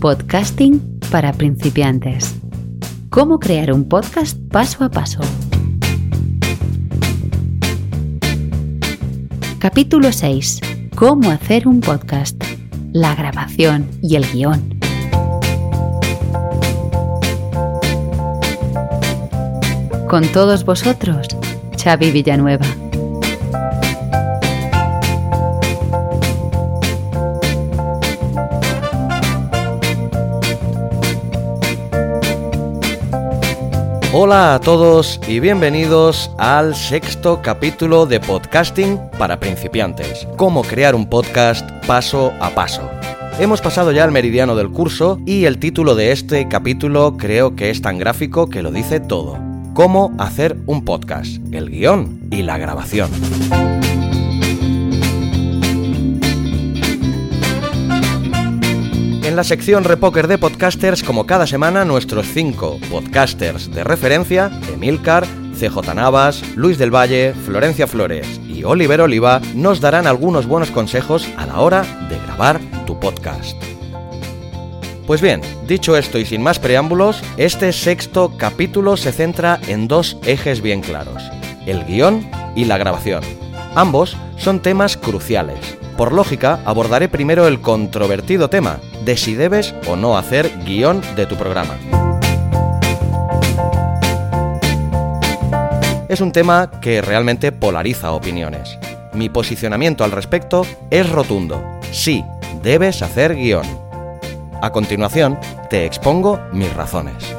Podcasting para principiantes. Cómo crear un podcast paso a paso. Capítulo 6. Cómo hacer un podcast. La grabación y el guion. Con todos vosotros, Xavi Villanueva. Hola a todos y bienvenidos al sexto capítulo de Podcasting para principiantes. Cómo crear un podcast paso a paso. Hemos pasado ya al meridiano del curso y el título de este capítulo creo que es tan gráfico que lo dice todo. Cómo hacer un podcast, el guion y la grabación. En la sección Repoker de Podcasters, como cada semana, nuestros cinco podcasters de referencia, Emilcar, CJ Navas, Luis del Valle, Florencia Flores y Oliver Oliva, nos darán algunos buenos consejos a la hora de grabar tu podcast. Pues bien, dicho esto y sin más preámbulos, este sexto capítulo se centra en dos ejes bien claros, el guion y la grabación. Ambos son temas cruciales. Por lógica, abordaré primero el controvertido tema, de si debes o no hacer guion de tu programa. Es un tema que realmente polariza opiniones. Mi posicionamiento al respecto es rotundo. Sí, debes hacer guion. A continuación, te expongo mis razones.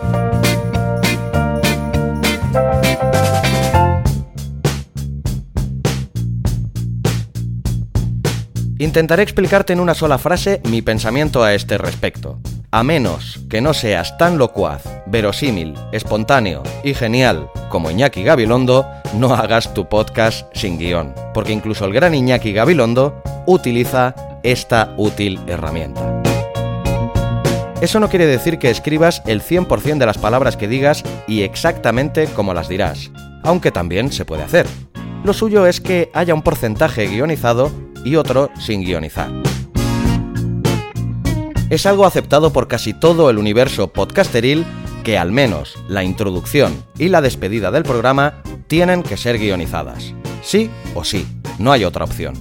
Intentaré explicarte en una sola frase mi pensamiento a este respecto. A menos que no seas tan locuaz, verosímil, espontáneo y genial como Iñaki Gabilondo, no hagas tu podcast sin guion, porque incluso el gran Iñaki Gabilondo utiliza esta útil herramienta. Eso no quiere decir que escribas el 100% de las palabras que digas y exactamente como las dirás, aunque también se puede hacer. Lo suyo es que haya un porcentaje guionizado y otro sin guionizar. Es algo aceptado por casi todo el universo podcasteril que al menos la introducción y la despedida del programa tienen que ser guionizadas. Sí o sí, no hay otra opción.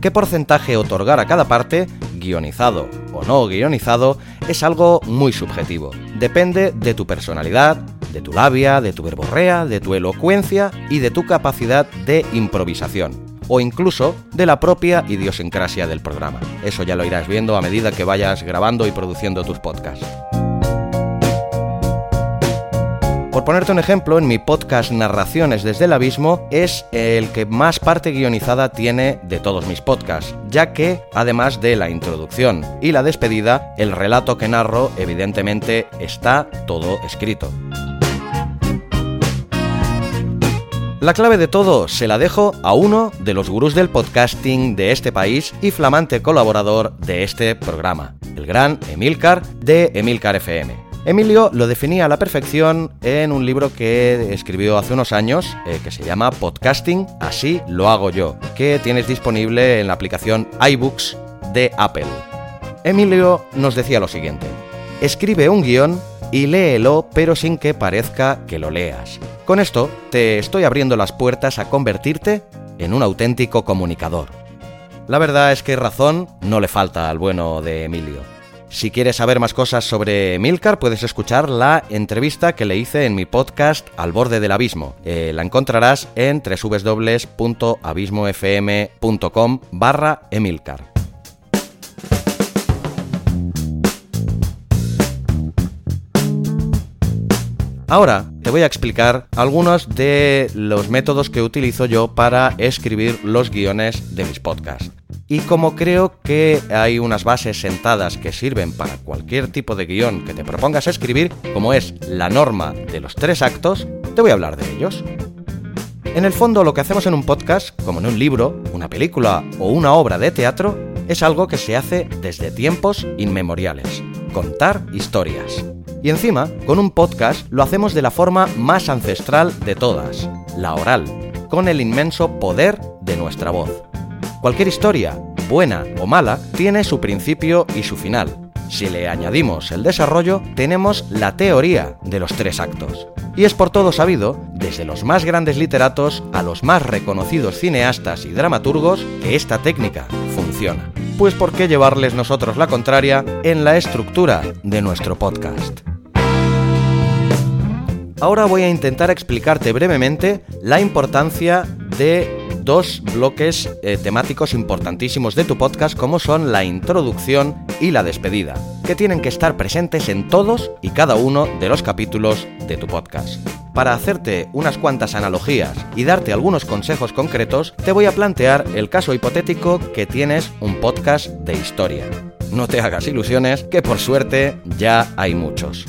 ¿Qué porcentaje otorgar a cada parte, guionizado o no guionizado, es algo muy subjetivo. Depende de tu personalidad, de tu labia, de tu verborrea, de tu elocuencia y de tu capacidad de improvisación o incluso de la propia idiosincrasia del programa. Eso ya lo irás viendo a medida que vayas grabando y produciendo tus podcasts. Por ponerte un ejemplo, en mi podcast Narraciones desde el Abismo es el que más parte guionizada tiene de todos mis podcasts, ya que, además de la introducción y la despedida, el relato que narro evidentemente está todo escrito. La clave de todo se la dejo a uno de los gurús del podcasting de este país y flamante colaborador de este programa, el gran Emilcar de Emilcar FM. Emilio lo definía a la perfección en un libro que escribió hace unos años eh, que se llama Podcasting, así lo hago yo, que tienes disponible en la aplicación iBooks de Apple. Emilio nos decía lo siguiente, escribe un guion y léelo pero sin que parezca que lo leas. Con esto te estoy abriendo las puertas a convertirte en un auténtico comunicador. La verdad es que razón no le falta al bueno de Emilio. Si quieres saber más cosas sobre Milcar, puedes escuchar la entrevista que le hice en mi podcast Al borde del abismo. Eh, la encontrarás en www.abismofm.com barra Emilcar. Ahora te voy a explicar algunos de los métodos que utilizo yo para escribir los guiones de mis podcasts. Y como creo que hay unas bases sentadas que sirven para cualquier tipo de guion que te propongas escribir, como es la norma de los tres actos, te voy a hablar de ellos. En el fondo lo que hacemos en un podcast, como en un libro, una película o una obra de teatro, es algo que se hace desde tiempos inmemoriales. Contar historias. Y encima, con un podcast lo hacemos de la forma más ancestral de todas, la oral, con el inmenso poder de nuestra voz. Cualquier historia, buena o mala, tiene su principio y su final. Si le añadimos el desarrollo, tenemos la teoría de los tres actos. Y es por todo sabido, desde los más grandes literatos a los más reconocidos cineastas y dramaturgos, que esta técnica funciona. Pues ¿por qué llevarles nosotros la contraria en la estructura de nuestro podcast? Ahora voy a intentar explicarte brevemente la importancia de dos bloques eh, temáticos importantísimos de tu podcast como son la introducción y la despedida, que tienen que estar presentes en todos y cada uno de los capítulos de tu podcast. Para hacerte unas cuantas analogías y darte algunos consejos concretos, te voy a plantear el caso hipotético que tienes un podcast de historia. No te hagas ilusiones, que por suerte ya hay muchos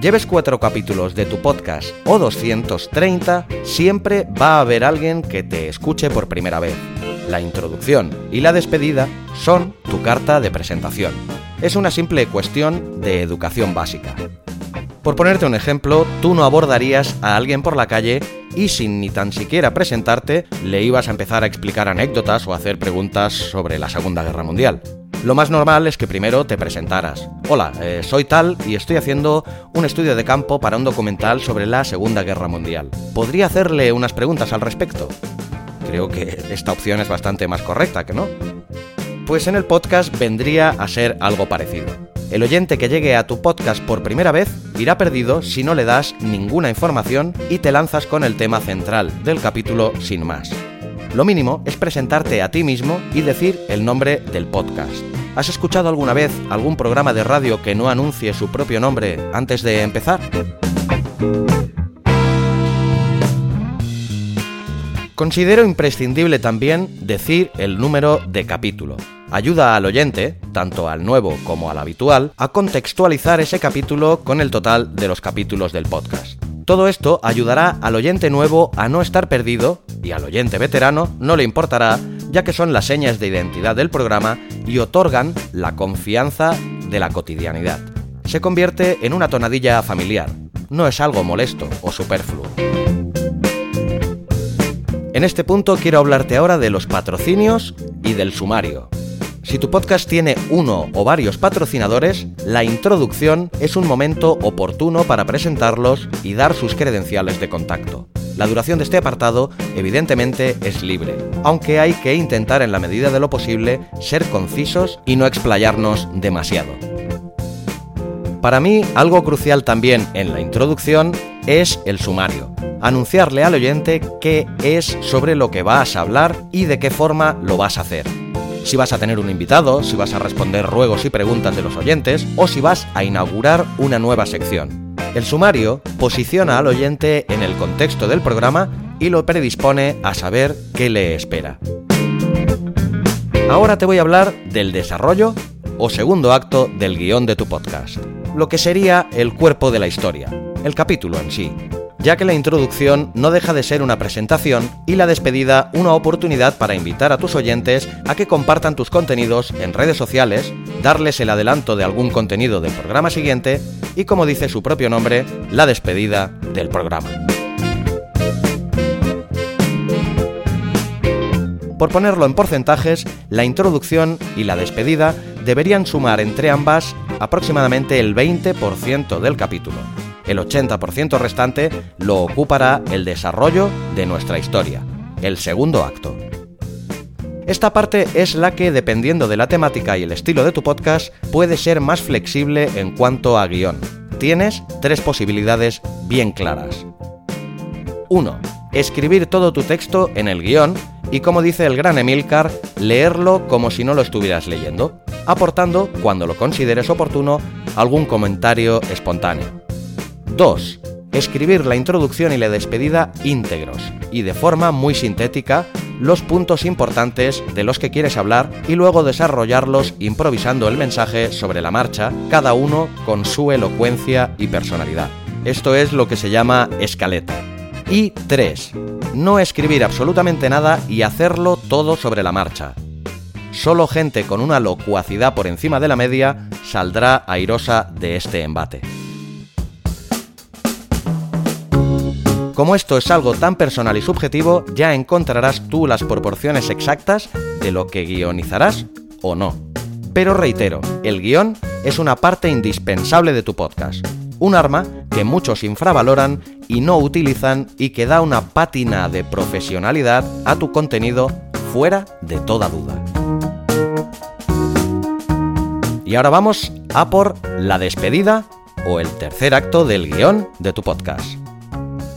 lleves cuatro capítulos de tu podcast o 230, siempre va a haber alguien que te escuche por primera vez. La introducción y la despedida son tu carta de presentación. Es una simple cuestión de educación básica. Por ponerte un ejemplo, tú no abordarías a alguien por la calle y sin ni tan siquiera presentarte le ibas a empezar a explicar anécdotas o hacer preguntas sobre la Segunda Guerra Mundial. Lo más normal es que primero te presentaras. Hola, eh, soy tal y estoy haciendo un estudio de campo para un documental sobre la Segunda Guerra Mundial. ¿Podría hacerle unas preguntas al respecto? Creo que esta opción es bastante más correcta, ¿que no? Pues en el podcast vendría a ser algo parecido. El oyente que llegue a tu podcast por primera vez irá perdido si no le das ninguna información y te lanzas con el tema central del capítulo sin más. Lo mínimo es presentarte a ti mismo y decir el nombre del podcast. ¿Has escuchado alguna vez algún programa de radio que no anuncie su propio nombre antes de empezar? Considero imprescindible también decir el número de capítulo. Ayuda al oyente, tanto al nuevo como al habitual, a contextualizar ese capítulo con el total de los capítulos del podcast. Todo esto ayudará al oyente nuevo a no estar perdido y al oyente veterano no le importará, ya que son las señas de identidad del programa y otorgan la confianza de la cotidianidad. Se convierte en una tonadilla familiar, no es algo molesto o superfluo. En este punto quiero hablarte ahora de los patrocinios y del sumario. Si tu podcast tiene uno o varios patrocinadores, la introducción es un momento oportuno para presentarlos y dar sus credenciales de contacto. La duración de este apartado evidentemente es libre, aunque hay que intentar en la medida de lo posible ser concisos y no explayarnos demasiado. Para mí, algo crucial también en la introducción es el sumario. Anunciarle al oyente qué es sobre lo que vas a hablar y de qué forma lo vas a hacer si vas a tener un invitado, si vas a responder ruegos y preguntas de los oyentes o si vas a inaugurar una nueva sección. El sumario posiciona al oyente en el contexto del programa y lo predispone a saber qué le espera. Ahora te voy a hablar del desarrollo o segundo acto del guion de tu podcast, lo que sería el cuerpo de la historia, el capítulo en sí ya que la introducción no deja de ser una presentación y la despedida una oportunidad para invitar a tus oyentes a que compartan tus contenidos en redes sociales, darles el adelanto de algún contenido del programa siguiente y, como dice su propio nombre, la despedida del programa. Por ponerlo en porcentajes, la introducción y la despedida deberían sumar entre ambas aproximadamente el 20% del capítulo. El 80% restante lo ocupará el desarrollo de nuestra historia, el segundo acto. Esta parte es la que, dependiendo de la temática y el estilo de tu podcast, puede ser más flexible en cuanto a guion. Tienes tres posibilidades bien claras. 1. Escribir todo tu texto en el guion y, como dice el gran Emilcar, leerlo como si no lo estuvieras leyendo, aportando, cuando lo consideres oportuno, algún comentario espontáneo. 2. Escribir la introducción y la despedida íntegros y de forma muy sintética los puntos importantes de los que quieres hablar y luego desarrollarlos improvisando el mensaje sobre la marcha, cada uno con su elocuencia y personalidad. Esto es lo que se llama escaleta. Y 3. No escribir absolutamente nada y hacerlo todo sobre la marcha. Solo gente con una locuacidad por encima de la media saldrá airosa de este embate. Como esto es algo tan personal y subjetivo, ya encontrarás tú las proporciones exactas de lo que guionizarás o no. Pero reitero, el guion es una parte indispensable de tu podcast. Un arma que muchos infravaloran y no utilizan y que da una pátina de profesionalidad a tu contenido fuera de toda duda. Y ahora vamos a por la despedida o el tercer acto del guion de tu podcast.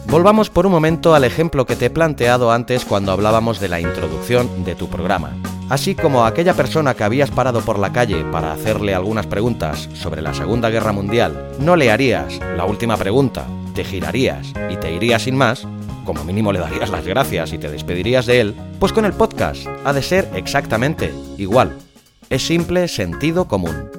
Volvamos por un momento al ejemplo que te he planteado antes cuando hablábamos de la introducción de tu programa. Así como aquella persona que habías parado por la calle para hacerle algunas preguntas sobre la Segunda Guerra Mundial, no le harías la última pregunta, te girarías y te irías sin más, como mínimo le darías las gracias y te despedirías de él, pues con el podcast ha de ser exactamente igual. Es simple sentido común.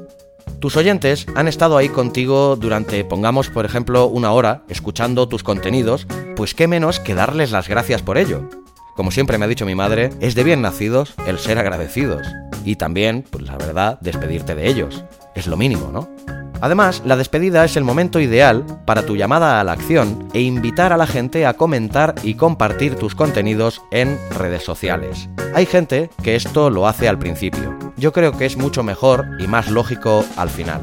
Tus oyentes han estado ahí contigo durante, pongamos por ejemplo, una hora escuchando tus contenidos, pues qué menos que darles las gracias por ello. Como siempre me ha dicho mi madre, es de bien nacidos el ser agradecidos. Y también, pues la verdad, despedirte de ellos. Es lo mínimo, ¿no? Además, la despedida es el momento ideal para tu llamada a la acción e invitar a la gente a comentar y compartir tus contenidos en redes sociales. Hay gente que esto lo hace al principio. Yo creo que es mucho mejor y más lógico al final.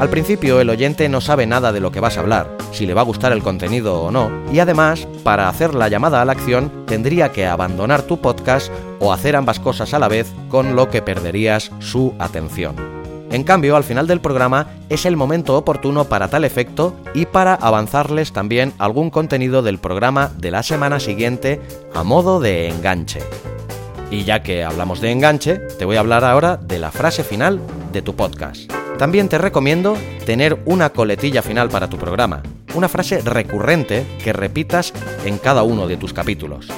Al principio el oyente no sabe nada de lo que vas a hablar, si le va a gustar el contenido o no, y además, para hacer la llamada a la acción, tendría que abandonar tu podcast o hacer ambas cosas a la vez, con lo que perderías su atención. En cambio, al final del programa es el momento oportuno para tal efecto y para avanzarles también algún contenido del programa de la semana siguiente a modo de enganche. Y ya que hablamos de enganche, te voy a hablar ahora de la frase final de tu podcast. También te recomiendo tener una coletilla final para tu programa, una frase recurrente que repitas en cada uno de tus capítulos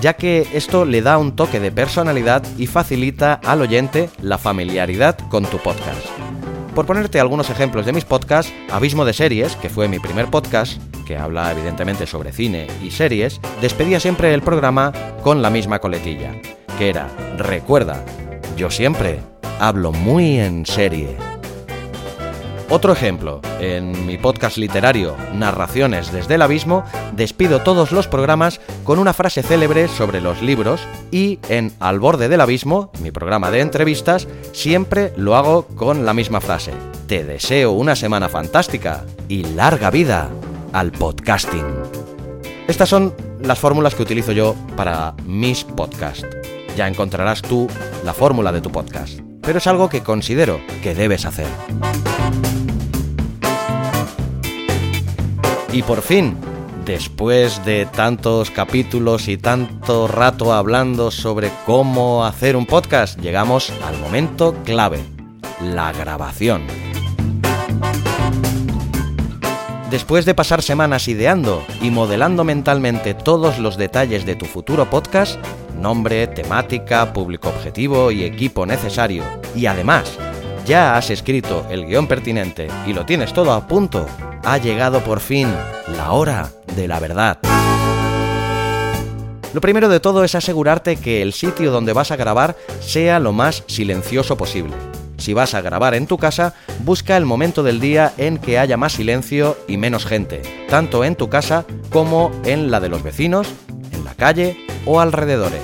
ya que esto le da un toque de personalidad y facilita al oyente la familiaridad con tu podcast. Por ponerte algunos ejemplos de mis podcasts, Abismo de Series, que fue mi primer podcast, que habla evidentemente sobre cine y series, despedía siempre el programa con la misma coletilla, que era, recuerda, yo siempre hablo muy en serie. Otro ejemplo, en mi podcast literario Narraciones desde el Abismo, despido todos los programas con una frase célebre sobre los libros y en Al borde del abismo, mi programa de entrevistas, siempre lo hago con la misma frase. Te deseo una semana fantástica y larga vida al podcasting. Estas son las fórmulas que utilizo yo para mis podcasts. Ya encontrarás tú la fórmula de tu podcast, pero es algo que considero que debes hacer. Y por fin, después de tantos capítulos y tanto rato hablando sobre cómo hacer un podcast, llegamos al momento clave, la grabación. Después de pasar semanas ideando y modelando mentalmente todos los detalles de tu futuro podcast, nombre, temática, público objetivo y equipo necesario, y además ya has escrito el guion pertinente y lo tienes todo a punto, ha llegado por fin la hora de la verdad. Lo primero de todo es asegurarte que el sitio donde vas a grabar sea lo más silencioso posible. Si vas a grabar en tu casa, busca el momento del día en que haya más silencio y menos gente, tanto en tu casa como en la de los vecinos, en la calle o alrededores.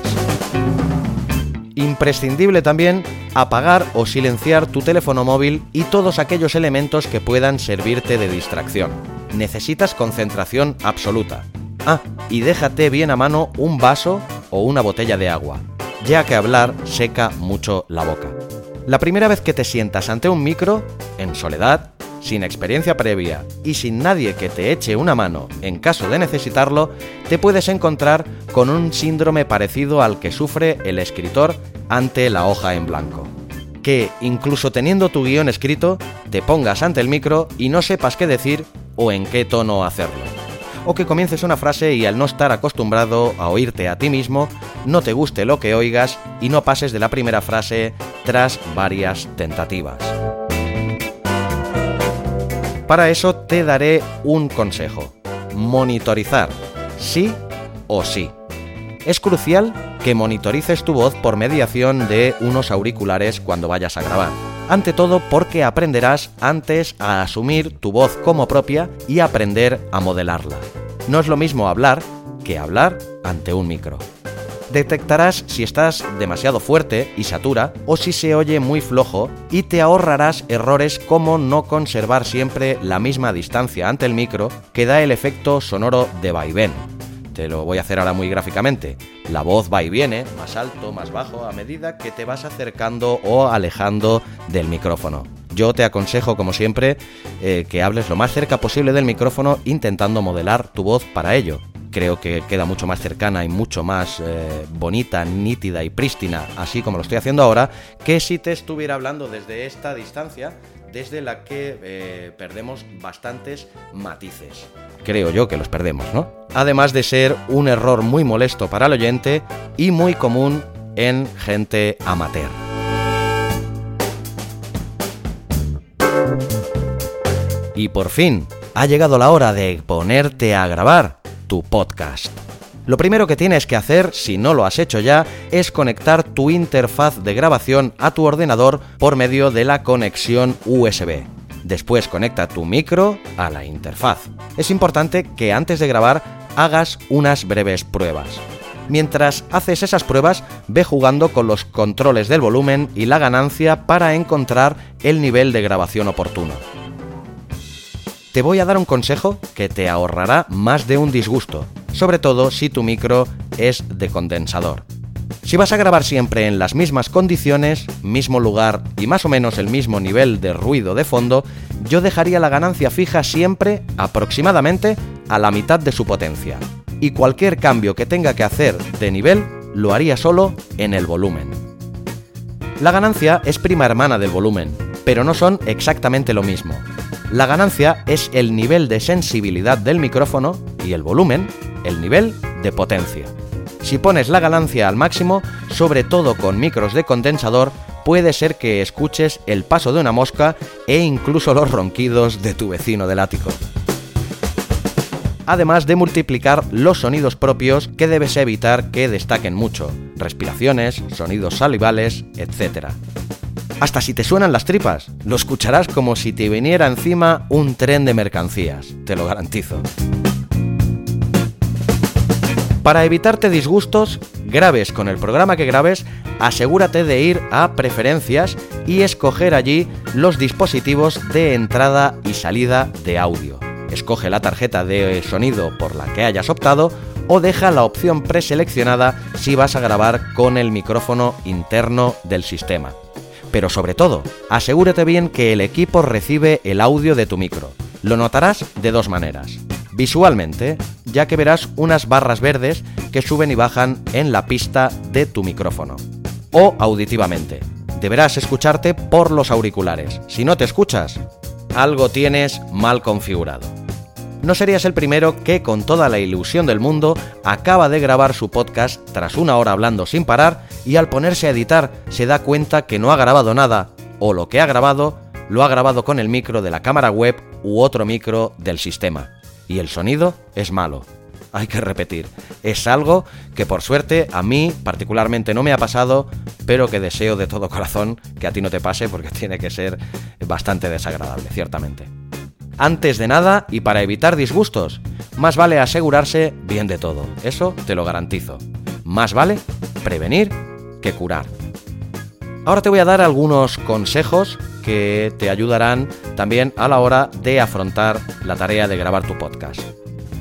Imprescindible también apagar o silenciar tu teléfono móvil y todos aquellos elementos que puedan servirte de distracción. Necesitas concentración absoluta. Ah, y déjate bien a mano un vaso o una botella de agua, ya que hablar seca mucho la boca. La primera vez que te sientas ante un micro, en soledad, sin experiencia previa y sin nadie que te eche una mano en caso de necesitarlo, te puedes encontrar con un síndrome parecido al que sufre el escritor ante la hoja en blanco. Que, incluso teniendo tu guion escrito, te pongas ante el micro y no sepas qué decir o en qué tono hacerlo. O que comiences una frase y al no estar acostumbrado a oírte a ti mismo, no te guste lo que oigas y no pases de la primera frase tras varias tentativas. Para eso te daré un consejo. Monitorizar. Sí o sí. Es crucial que monitorices tu voz por mediación de unos auriculares cuando vayas a grabar. Ante todo porque aprenderás antes a asumir tu voz como propia y aprender a modelarla. No es lo mismo hablar que hablar ante un micro. Detectarás si estás demasiado fuerte y satura o si se oye muy flojo y te ahorrarás errores como no conservar siempre la misma distancia ante el micro que da el efecto sonoro de vaivén. Te lo voy a hacer ahora muy gráficamente. La voz va y viene, más alto, más bajo, a medida que te vas acercando o alejando del micrófono. Yo te aconsejo, como siempre, eh, que hables lo más cerca posible del micrófono intentando modelar tu voz para ello. Creo que queda mucho más cercana y mucho más eh, bonita, nítida y prístina, así como lo estoy haciendo ahora, que si te estuviera hablando desde esta distancia, desde la que eh, perdemos bastantes matices. Creo yo que los perdemos, ¿no? Además de ser un error muy molesto para el oyente y muy común en gente amateur. Y por fin, ha llegado la hora de ponerte a grabar tu podcast. Lo primero que tienes que hacer, si no lo has hecho ya, es conectar tu interfaz de grabación a tu ordenador por medio de la conexión USB. Después conecta tu micro a la interfaz. Es importante que antes de grabar hagas unas breves pruebas. Mientras haces esas pruebas, ve jugando con los controles del volumen y la ganancia para encontrar el nivel de grabación oportuno te voy a dar un consejo que te ahorrará más de un disgusto, sobre todo si tu micro es de condensador. Si vas a grabar siempre en las mismas condiciones, mismo lugar y más o menos el mismo nivel de ruido de fondo, yo dejaría la ganancia fija siempre aproximadamente a la mitad de su potencia. Y cualquier cambio que tenga que hacer de nivel lo haría solo en el volumen. La ganancia es prima hermana del volumen, pero no son exactamente lo mismo. La ganancia es el nivel de sensibilidad del micrófono y el volumen, el nivel de potencia. Si pones la ganancia al máximo, sobre todo con micros de condensador, puede ser que escuches el paso de una mosca e incluso los ronquidos de tu vecino del ático. Además de multiplicar los sonidos propios que debes evitar que destaquen mucho, respiraciones, sonidos salivales, etc. Hasta si te suenan las tripas, lo escucharás como si te viniera encima un tren de mercancías, te lo garantizo. Para evitarte disgustos, grabes con el programa que grabes, asegúrate de ir a preferencias y escoger allí los dispositivos de entrada y salida de audio. Escoge la tarjeta de sonido por la que hayas optado o deja la opción preseleccionada si vas a grabar con el micrófono interno del sistema pero sobre todo, asegúrate bien que el equipo recibe el audio de tu micro. Lo notarás de dos maneras. Visualmente, ya que verás unas barras verdes que suben y bajan en la pista de tu micrófono. O auditivamente. Deberás escucharte por los auriculares. Si no te escuchas, algo tienes mal configurado no serías el primero que, con toda la ilusión del mundo, acaba de grabar su podcast tras una hora hablando sin parar y al ponerse a editar se da cuenta que no ha grabado nada, o lo que ha grabado lo ha grabado con el micro de la cámara web u otro micro del sistema. Y el sonido es malo. Hay que repetir, es algo que por suerte a mí particularmente no me ha pasado, pero que deseo de todo corazón que a ti no te pase porque tiene que ser bastante desagradable, ciertamente. Antes de nada y para evitar disgustos, más vale asegurarse bien de todo, eso te lo garantizo. Más vale prevenir que curar. Ahora te voy a dar algunos consejos que te ayudarán también a la hora de afrontar la tarea de grabar tu podcast.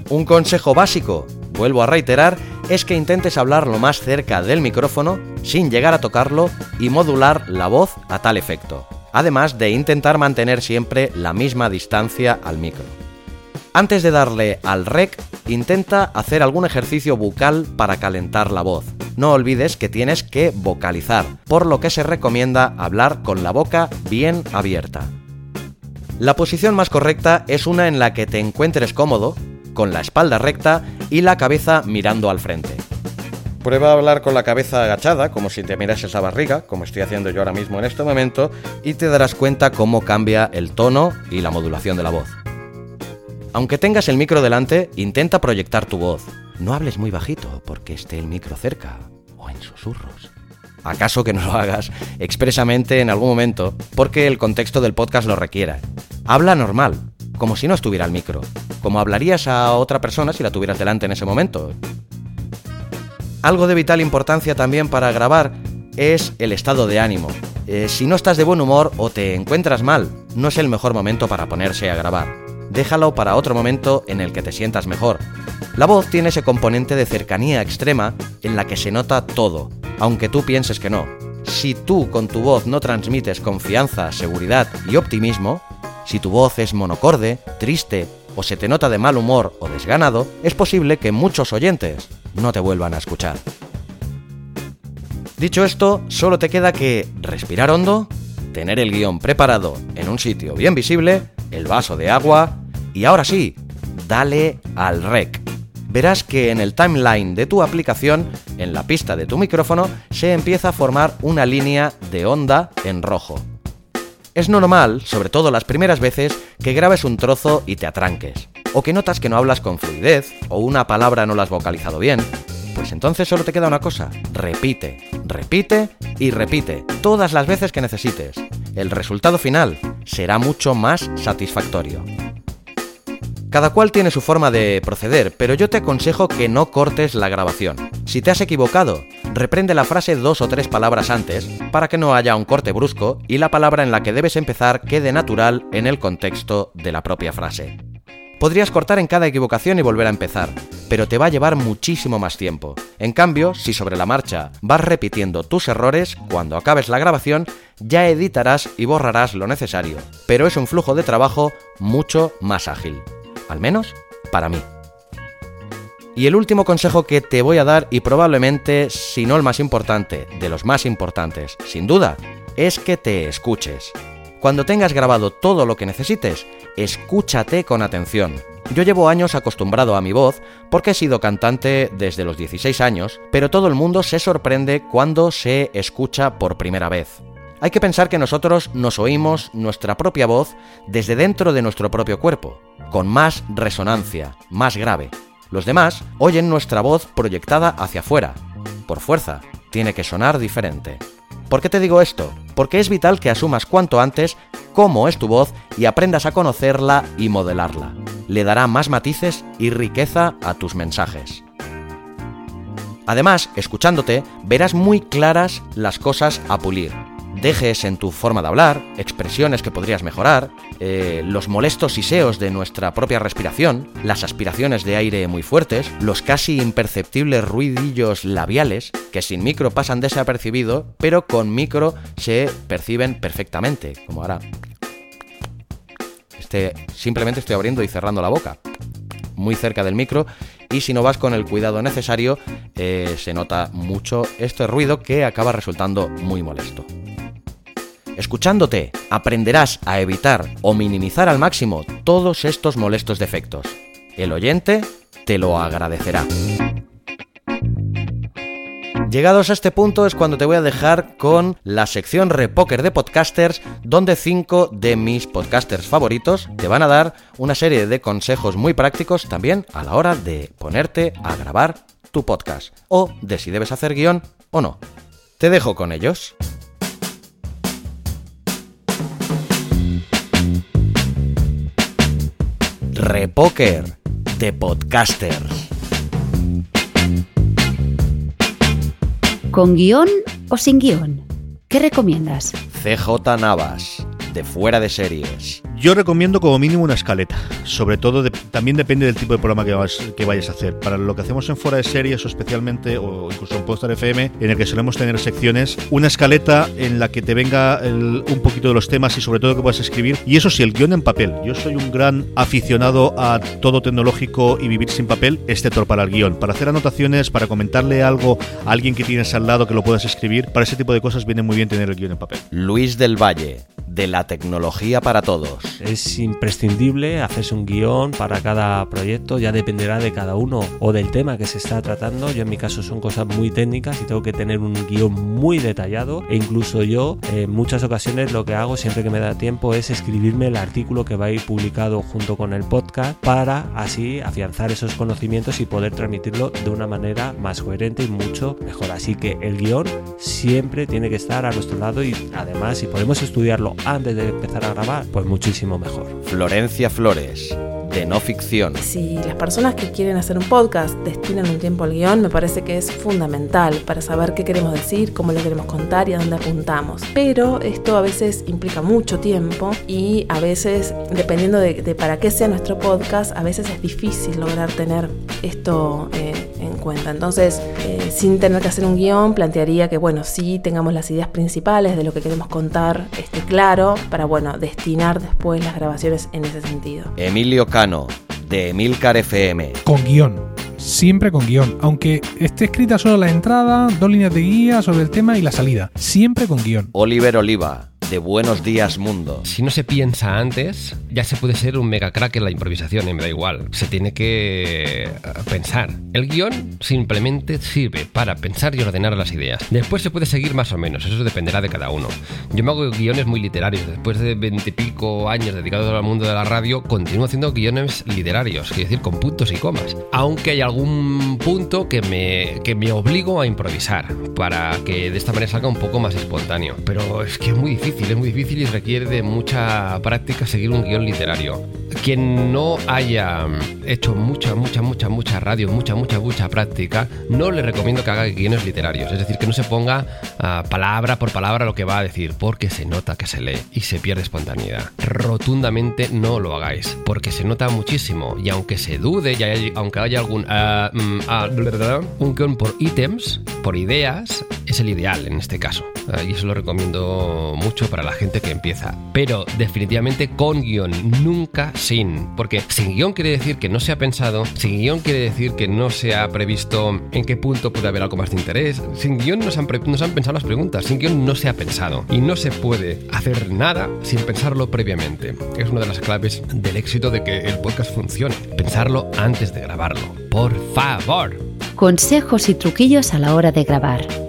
Un consejo básico, vuelvo a reiterar, es que intentes hablar lo más cerca del micrófono sin llegar a tocarlo y modular la voz a tal efecto además de intentar mantener siempre la misma distancia al micro. Antes de darle al rec, intenta hacer algún ejercicio bucal para calentar la voz. No olvides que tienes que vocalizar, por lo que se recomienda hablar con la boca bien abierta. La posición más correcta es una en la que te encuentres cómodo, con la espalda recta y la cabeza mirando al frente. Prueba a hablar con la cabeza agachada, como si te mirases la barriga, como estoy haciendo yo ahora mismo en este momento, y te darás cuenta cómo cambia el tono y la modulación de la voz. Aunque tengas el micro delante, intenta proyectar tu voz. No hables muy bajito porque esté el micro cerca o en susurros. ¿Acaso que no lo hagas expresamente en algún momento porque el contexto del podcast lo requiera? Habla normal, como si no estuviera el micro, como hablarías a otra persona si la tuvieras delante en ese momento. Algo de vital importancia también para grabar es el estado de ánimo. Eh, si no estás de buen humor o te encuentras mal, no es el mejor momento para ponerse a grabar. Déjalo para otro momento en el que te sientas mejor. La voz tiene ese componente de cercanía extrema en la que se nota todo, aunque tú pienses que no. Si tú con tu voz no transmites confianza, seguridad y optimismo, si tu voz es monocorde, triste o se te nota de mal humor o desganado, es posible que muchos oyentes no te vuelvan a escuchar. Dicho esto, solo te queda que respirar hondo, tener el guion preparado en un sitio bien visible, el vaso de agua y ahora sí, dale al rec. Verás que en el timeline de tu aplicación, en la pista de tu micrófono, se empieza a formar una línea de onda en rojo. Es normal, sobre todo las primeras veces, que grabes un trozo y te atranques, o que notas que no hablas con fluidez, o una palabra no la has vocalizado bien. Pues entonces solo te queda una cosa, repite, repite y repite, todas las veces que necesites. El resultado final será mucho más satisfactorio. Cada cual tiene su forma de proceder, pero yo te aconsejo que no cortes la grabación. Si te has equivocado, reprende la frase dos o tres palabras antes para que no haya un corte brusco y la palabra en la que debes empezar quede natural en el contexto de la propia frase. Podrías cortar en cada equivocación y volver a empezar, pero te va a llevar muchísimo más tiempo. En cambio, si sobre la marcha vas repitiendo tus errores, cuando acabes la grabación ya editarás y borrarás lo necesario, pero es un flujo de trabajo mucho más ágil al menos para mí. Y el último consejo que te voy a dar, y probablemente, si no el más importante, de los más importantes, sin duda, es que te escuches. Cuando tengas grabado todo lo que necesites, escúchate con atención. Yo llevo años acostumbrado a mi voz porque he sido cantante desde los 16 años, pero todo el mundo se sorprende cuando se escucha por primera vez. Hay que pensar que nosotros nos oímos nuestra propia voz desde dentro de nuestro propio cuerpo, con más resonancia, más grave. Los demás oyen nuestra voz proyectada hacia afuera. Por fuerza, tiene que sonar diferente. ¿Por qué te digo esto? Porque es vital que asumas cuanto antes cómo es tu voz y aprendas a conocerla y modelarla. Le dará más matices y riqueza a tus mensajes. Además, escuchándote, verás muy claras las cosas a pulir dejes en tu forma de hablar, expresiones que podrías mejorar, eh, los molestos siseos de nuestra propia respiración, las aspiraciones de aire muy fuertes, los casi imperceptibles ruidillos labiales, que sin micro pasan desapercibido, pero con micro se perciben perfectamente, como ahora. Este, simplemente estoy abriendo y cerrando la boca, muy cerca del micro, y si no vas con el cuidado necesario, eh, se nota mucho este ruido que acaba resultando muy molesto. Escuchándote, aprenderás a evitar o minimizar al máximo todos estos molestos defectos. El oyente te lo agradecerá. Llegados a este punto es cuando te voy a dejar con la sección Repoker de podcasters, donde cinco de mis podcasters favoritos te van a dar una serie de consejos muy prácticos también a la hora de ponerte a grabar tu podcast, o de si debes hacer guion o no. Te dejo con ellos. Repoker de Podcasters. ¿Con guion o sin guion? ¿Qué recomiendas? CJ Navas, de Fuera de Series. Yo recomiendo como mínimo una escaleta. Sobre todo, también depende del tipo de programa que, vayas a hacer. Para lo que hacemos en fuera de series, o especialmente, o incluso en Postar FM, en el que solemos tener secciones, una escaleta en la que te venga un poquito de los temas y sobre todo que puedas escribir. Y eso sí, el guion en papel. Yo soy un gran aficionado a todo tecnológico y vivir sin papel, excepto para el guion. Para hacer anotaciones, para comentarle algo a alguien que tienes al lado que lo puedas escribir, para ese tipo de cosas viene muy bien tener el guion en papel. Luis del Valle, de la tecnología para todos es imprescindible hacerse un guion para cada proyecto, ya dependerá de cada uno o del tema que se está tratando. Yo en mi caso son cosas muy técnicas y tengo que tener un guion muy detallado e incluso yo en muchas ocasiones lo que hago siempre que me da tiempo es escribirme el artículo que va a ir publicado junto con el podcast para así afianzar esos conocimientos y poder transmitirlo de una manera más coherente y mucho mejor. Así que el guion siempre tiene que estar a nuestro lado y además si podemos estudiarlo antes de empezar a grabar, pues muchísimo mejor. Florencia Flores, de no ficción. Si las personas que quieren hacer un podcast destinan un tiempo al guion, me parece que es fundamental para saber qué queremos decir, cómo lo queremos contar y a dónde apuntamos. Pero esto a veces implica mucho tiempo y a veces, dependiendo de, para qué sea nuestro podcast, a veces es difícil lograr tener esto eh, cuenta. Entonces, eh, sin tener que hacer un guion, plantearía que, bueno, sí tengamos las ideas principales de lo que queremos contar, esté claro, para, bueno, destinar después las grabaciones en ese sentido. Emilio Cano, de Emilcar FM. Con guion siempre con guion, aunque esté escrita solo la entrada, dos líneas de guía sobre el tema y la salida, siempre con guion. Oliver Oliva, de Buenos Días Mundo. Si no se piensa antes, ya se puede ser un mega crack en la improvisación, y me da igual. Se tiene que eh, pensar. El guion simplemente sirve para pensar y ordenar las ideas. Después se puede seguir más o menos, eso dependerá de cada uno. Yo me hago guiones muy literarios. Después de veintipico años dedicados al mundo de la radio, continúo haciendo guiones literarios, quiere decir con puntos y comas. Aunque hay algún punto que me, que me obligo a improvisar para que de esta manera salga un poco más espontáneo. Pero es que es muy difícil es muy difícil y requiere de mucha práctica seguir un guion literario. Quien no haya hecho mucha, mucha, mucha, mucha radio, mucha, mucha, mucha práctica, no le recomiendo que haga guiones literarios. Es decir, que no se ponga ah, palabra por palabra lo que va a decir, porque se nota que se lee y se pierde espontaneidad. Rotundamente no lo hagáis, porque se nota muchísimo y aunque se dude, y aunque haya algún uh, un guion por ítems, por ideas, es el ideal en este caso. y eso lo recomiendo mucho para la gente que empieza. Pero definitivamente con guion, nunca sin. Porque sin guion quiere decir que no se ha pensado, sin guion quiere decir que no se ha previsto en qué punto puede haber algo más de interés. Sin guion no se han, han pensado las preguntas, sin guion no se ha pensado. Y no se puede hacer nada sin pensarlo previamente. Es una de las claves del éxito de que el podcast funcione. Pensarlo antes de grabarlo. Por favor. Consejos y truquillos a la hora de grabar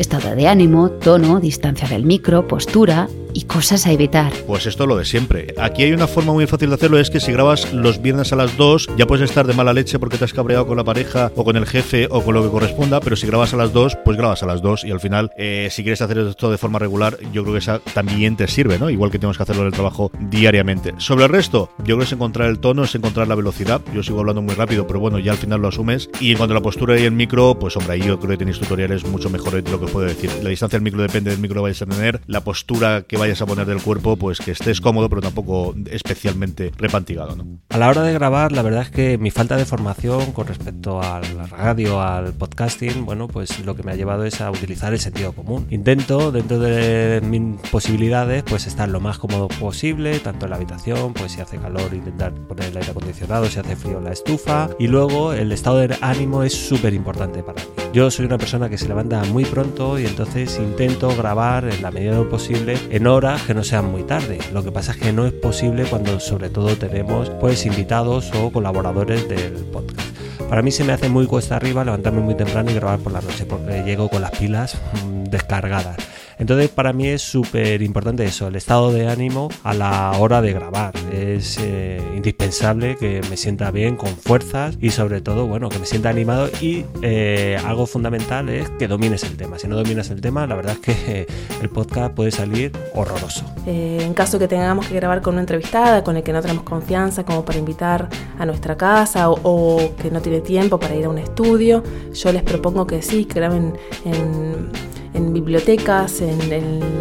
estado de ánimo, tono, distancia del micro, postura y cosas a evitar. Pues esto es lo de siempre. Aquí hay una forma muy fácil de hacerlo, es que si grabas los viernes a las 2, ya puedes estar de mala leche porque te has cabreado con la pareja o con el jefe o con lo que corresponda, pero si grabas a las 2, pues grabas a las 2 y al final, eh, si quieres hacer esto de forma regular, yo creo que esa también te sirve, ¿no? Igual que tenemos que hacerlo en el trabajo diariamente. Sobre el resto, yo creo que es encontrar el tono, es encontrar la velocidad. Yo sigo hablando muy rápido, pero bueno, ya al final lo asumes. Y en cuanto a la postura y el micro, pues hombre, ahí yo creo que tenéis tutoriales mucho mejores de lo que puedo decir. La distancia del micro depende del micro que vayas a tener, la postura que vayas a poner del cuerpo pues que estés cómodo, pero tampoco especialmente repantigado. ¿no? A la hora de grabar, la verdad es que mi falta de formación con respecto a la radio, al podcasting, bueno, pues lo que me ha llevado es a utilizar el sentido común. Intento, dentro de mis posibilidades, pues estar lo más cómodo posible, tanto en la habitación, pues si hace calor, intentar poner el aire acondicionado, si hace frío, la estufa. Y luego el estado de ánimo es súper importante para mí. Yo soy una persona que se levanta muy pronto y entonces intento grabar en la medida de posible en horas que no sean muy tarde. Lo que pasa es que no es posible cuando sobre todo tenemos pues invitados o colaboradores del podcast. Para mí se me hace muy cuesta arriba levantarme muy temprano y grabar por la noche porque llego con las pilas mm, descargadas. Entonces para mí es súper importante eso, el estado de ánimo a la hora de grabar. Es eh, indispensable que me sienta bien, con fuerzas y sobre todo, bueno, que me sienta animado y eh, algo fundamental es que domines el tema. Si no dominas el tema, la verdad es que el podcast puede salir horroroso. Eh, en caso que tengamos que grabar con una entrevistada con el que no tenemos confianza como para invitar a nuestra casa o, que no tiene tiempo para ir a un estudio, yo les propongo que sí, que graben en en bibliotecas, en,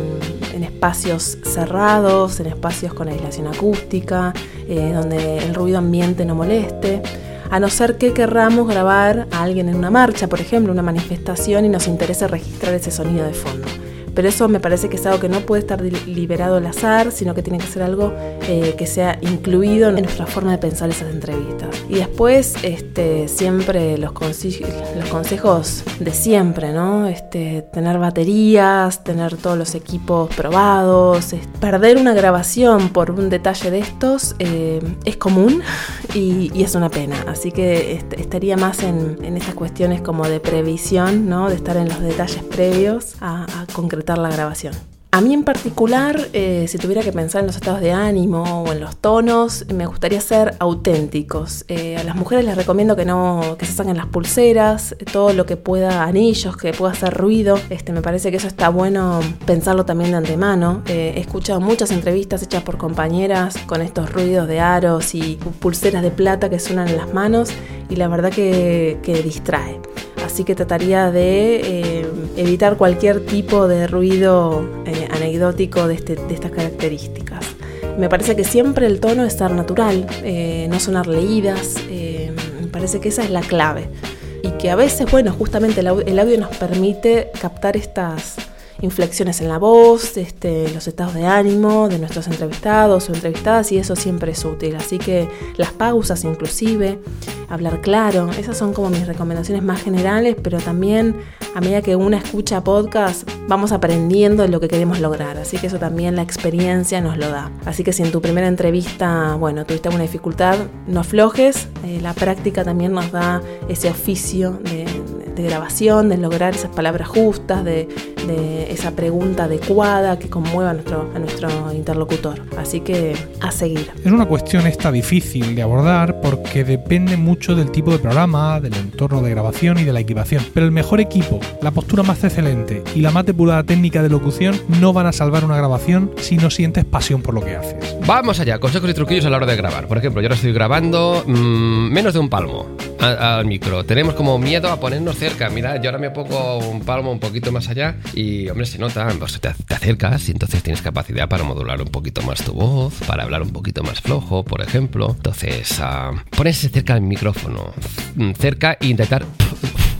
espacios cerrados, en espacios con aislación acústica, eh, donde el ruido ambiente no moleste. A no ser que querramos grabar a alguien en una marcha, por ejemplo, una manifestación y nos interese registrar ese sonido de fondo. Pero eso me parece que es algo que no puede estar liberado al azar, sino que tiene que ser algo eh, que sea incluido en nuestra forma de pensar esas entrevistas. Y después, este, siempre los, consejos de siempre, ¿no? Este, tener baterías, tener todos los equipos probados. perder una grabación por un detalle de estos eh, es común y, es una pena. Así que este, estaría más en, en estas cuestiones como de previsión, ¿no? De estar en los detalles previos a concretar la grabación. A mí en particular, eh, si tuviera que pensar en los estados de ánimo o en los tonos, me gustaría ser auténticos. Eh, a las mujeres les recomiendo que no que se saquen las pulseras, todo lo que pueda, anillos, que pueda hacer ruido. Este, me parece que eso está bueno pensarlo también de antemano. Eh, he escuchado muchas entrevistas hechas por compañeras con estos ruidos de aros y pulseras de plata que suenan en las manos y la verdad que, que distrae así que trataría de eh, evitar cualquier tipo de ruido eh, anecdótico de, este, de, estas características. Me parece que siempre el tono es estar natural, eh, no sonar leídas, me parece que esa es la clave. Y que a veces, bueno, justamente el audio nos permite captar estas inflexiones en la voz, este, los estados de ánimo de nuestros entrevistados o entrevistadas y eso siempre es útil. Así que las pausas inclusive, hablar claro, esas son como mis recomendaciones más generales, pero también a medida que una escucha podcast vamos aprendiendo lo que queremos lograr. Así que eso también la experiencia nos lo da. Así que si en tu primera entrevista, bueno, tuviste alguna dificultad, no aflojes, eh, la práctica también nos da ese oficio de de grabación, de lograr esas palabras justas, de, esa pregunta adecuada que conmueva a nuestro, a nuestro interlocutor. Así que a seguir. Es una cuestión esta difícil de abordar porque depende mucho del tipo de programa, del entorno de grabación y de la equipación. Pero el mejor equipo, la postura más excelente y la más depurada técnica de locución no van a salvar una grabación si no sientes pasión por lo que haces. Vamos allá, consejos y truquillos a la hora de grabar. Por ejemplo, yo ahora estoy grabando mmm, menos de un palmo al micro. Tenemos como miedo a ponernos cerca. Mira, yo ahora me pongo un palmo un poquito más allá y, hombre, se nota. Pues te, te, acercas y entonces tienes capacidad para modular un poquito más tu voz, para hablar un poquito más flojo, por ejemplo. Entonces, uh, ponerse cerca del micrófono, mm, cerca e intentar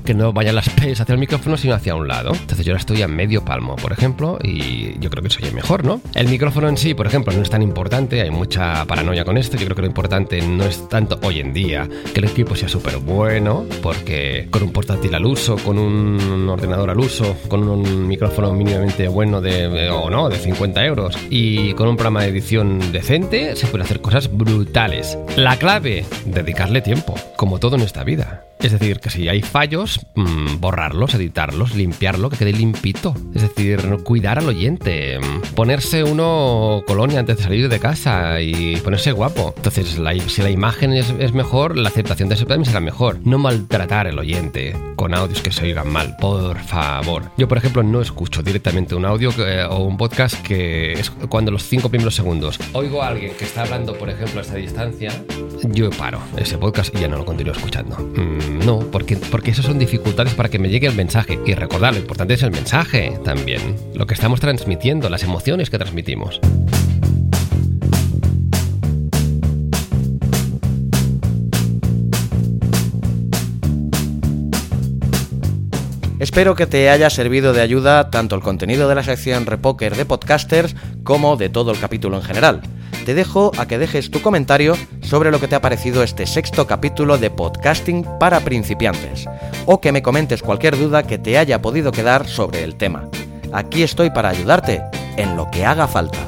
que no vayan las P's hacia el micrófono, sino hacia un lado. Entonces yo ahora estoy a medio palmo, por ejemplo, y yo creo que se oye mejor, ¿no? El micrófono en sí, por ejemplo, no es tan importante, hay mucha paranoia con esto. Yo creo que lo importante no es tanto hoy en día que el equipo sea súper bueno, porque con un portátil al uso, con un ordenador al uso, con un micrófono mínimamente bueno de, o no, de 50 euros, y con un programa de edición decente, se puede hacer cosas brutales. La clave, dedicarle tiempo, como todo en esta vida. Es decir, que si hay fallos, mmm, borrarlos, editarlos, limpiarlo, que quede limpito. Es decir, cuidar al oyente. Ponerse uno colonia antes de salir de casa y ponerse guapo. Entonces, si la imagen es, es, mejor, la aceptación de ese también será mejor. No maltratar al oyente con audios que se oigan mal, por favor. Yo, por ejemplo, no escucho directamente un audio eh, o un podcast que es cuando los cinco primeros segundos oigo a alguien que está hablando, por ejemplo, a esta distancia, yo paro ese podcast y ya no lo continúo escuchando. Mm, no, porque, porque eso son dificultades para que me llegue el mensaje. Y recordar, lo importante es el mensaje también. Lo que estamos transmitiendo, las emociones que transmitimos. Espero que te haya servido de ayuda tanto el contenido de la sección Repoker de Podcasters como de todo el capítulo en general te dejo a que dejes tu comentario sobre lo que te ha parecido este sexto capítulo de podcasting para principiantes, o que me comentes cualquier duda que te haya podido quedar sobre el tema. Aquí estoy para ayudarte en lo que haga falta.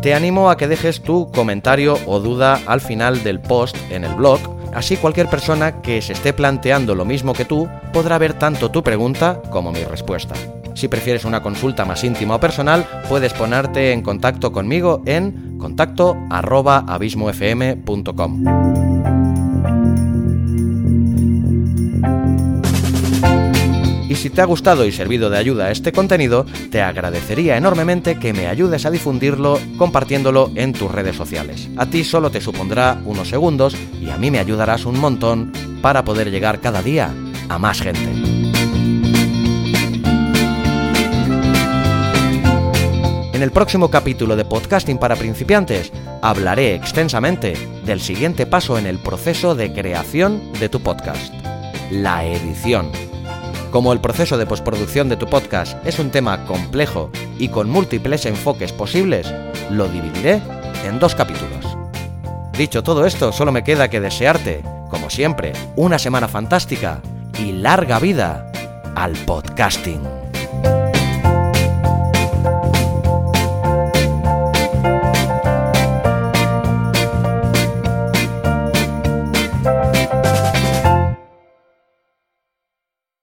Te animo a que dejes tu comentario o duda al final del post en el blog, así cualquier persona que se esté planteando lo mismo que tú podrá ver tanto tu pregunta como mi respuesta. Si prefieres una consulta más íntima o personal, puedes ponerte en contacto conmigo en contacto Y si te ha gustado y servido de ayuda este contenido, te agradecería enormemente que me ayudes a difundirlo compartiéndolo en tus redes sociales. A ti solo te supondrá unos segundos y a mí me ayudarás un montón para poder llegar cada día a más gente. En el próximo capítulo de Podcasting para principiantes hablaré extensamente del siguiente paso en el proceso de creación de tu podcast, la edición. Como el proceso de postproducción de tu podcast es un tema complejo y con múltiples enfoques posibles, lo dividiré en dos capítulos. Dicho todo esto, solo me queda que desearte, como siempre, una semana fantástica y larga vida al podcasting.